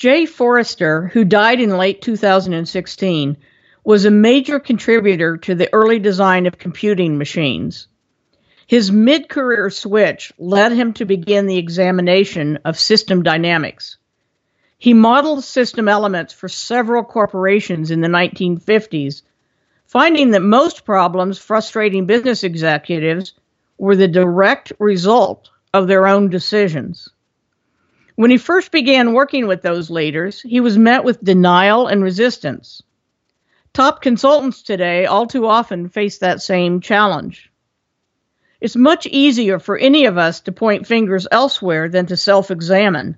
Jay Forrester, who died in late 2016, was a major contributor to the early design of computing machines. His mid career switch led him to begin the examination of system dynamics. He modeled system elements for several corporations in the 1950s, finding that most problems frustrating business executives were the direct result of their own decisions. When he first began working with those leaders, he was met with denial and resistance. Top consultants today all too often face that same challenge. It's much easier for any of us to point fingers elsewhere than to self examine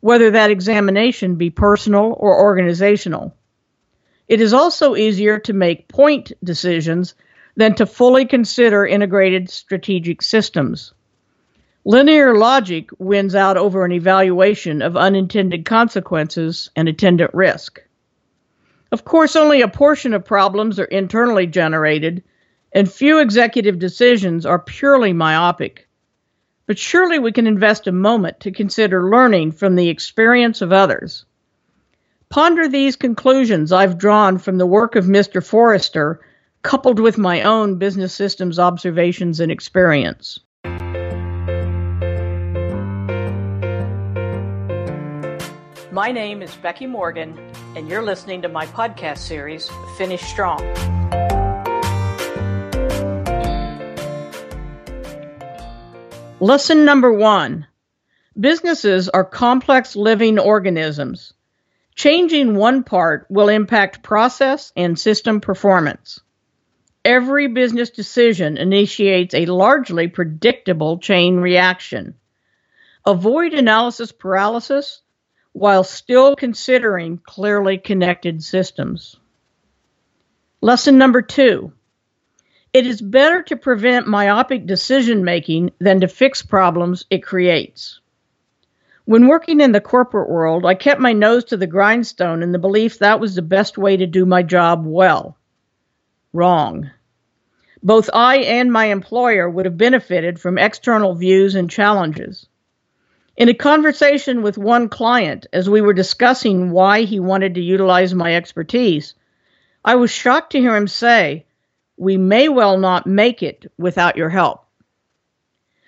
whether that examination be personal or organizational. It is also easier to make point decisions than to fully consider integrated strategic systems. Linear logic wins out over an evaluation of unintended consequences and attendant risk. Of course, only a portion of problems are internally generated, and few executive decisions are purely myopic but surely we can invest a moment to consider learning from the experience of others. Ponder these conclusions I've drawn from the work of Mr. Forrester, coupled with my own business systems observations and experience. My name is Becky Morgan, and you're listening to my podcast series, Finish Strong. Lesson number one Businesses are complex living organisms. Changing one part will impact process and system performance. Every business decision initiates a largely predictable chain reaction. Avoid analysis paralysis while still considering clearly connected systems. Lesson number two it is better to prevent myopic decision making than to fix problems it creates. When working in the corporate world, I kept my nose to the grindstone in the belief that was the best way to do my job well. Wrong. Both I and my employer would have benefited from external views and challenges. In a conversation with one client, as we were discussing why he wanted to utilize my expertise, I was shocked to hear him say, we may well not make it without your help.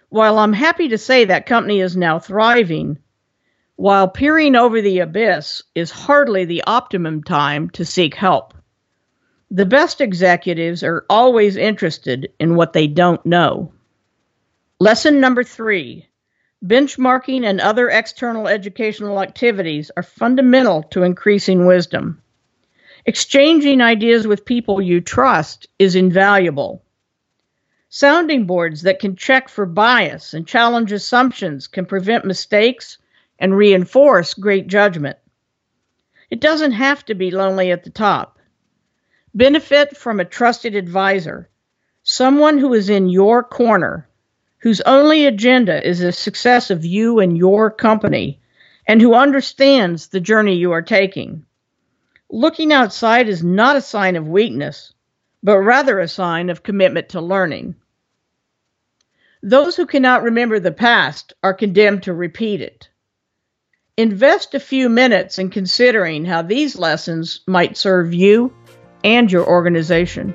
While I'm happy to say that company is now thriving, while peering over the abyss is hardly the optimum time to seek help. The best executives are always interested in what they don't know. Lesson number three benchmarking and other external educational activities are fundamental to increasing wisdom. Exchanging ideas with people you trust is invaluable. Sounding boards that can check for bias and challenge assumptions can prevent mistakes and reinforce great judgment. It doesn't have to be lonely at the top. Benefit from a trusted advisor, someone who is in your corner, whose only agenda is the success of you and your company, and who understands the journey you are taking. Looking outside is not a sign of weakness, but rather a sign of commitment to learning. Those who cannot remember the past are condemned to repeat it. Invest a few minutes in considering how these lessons might serve you and your organization.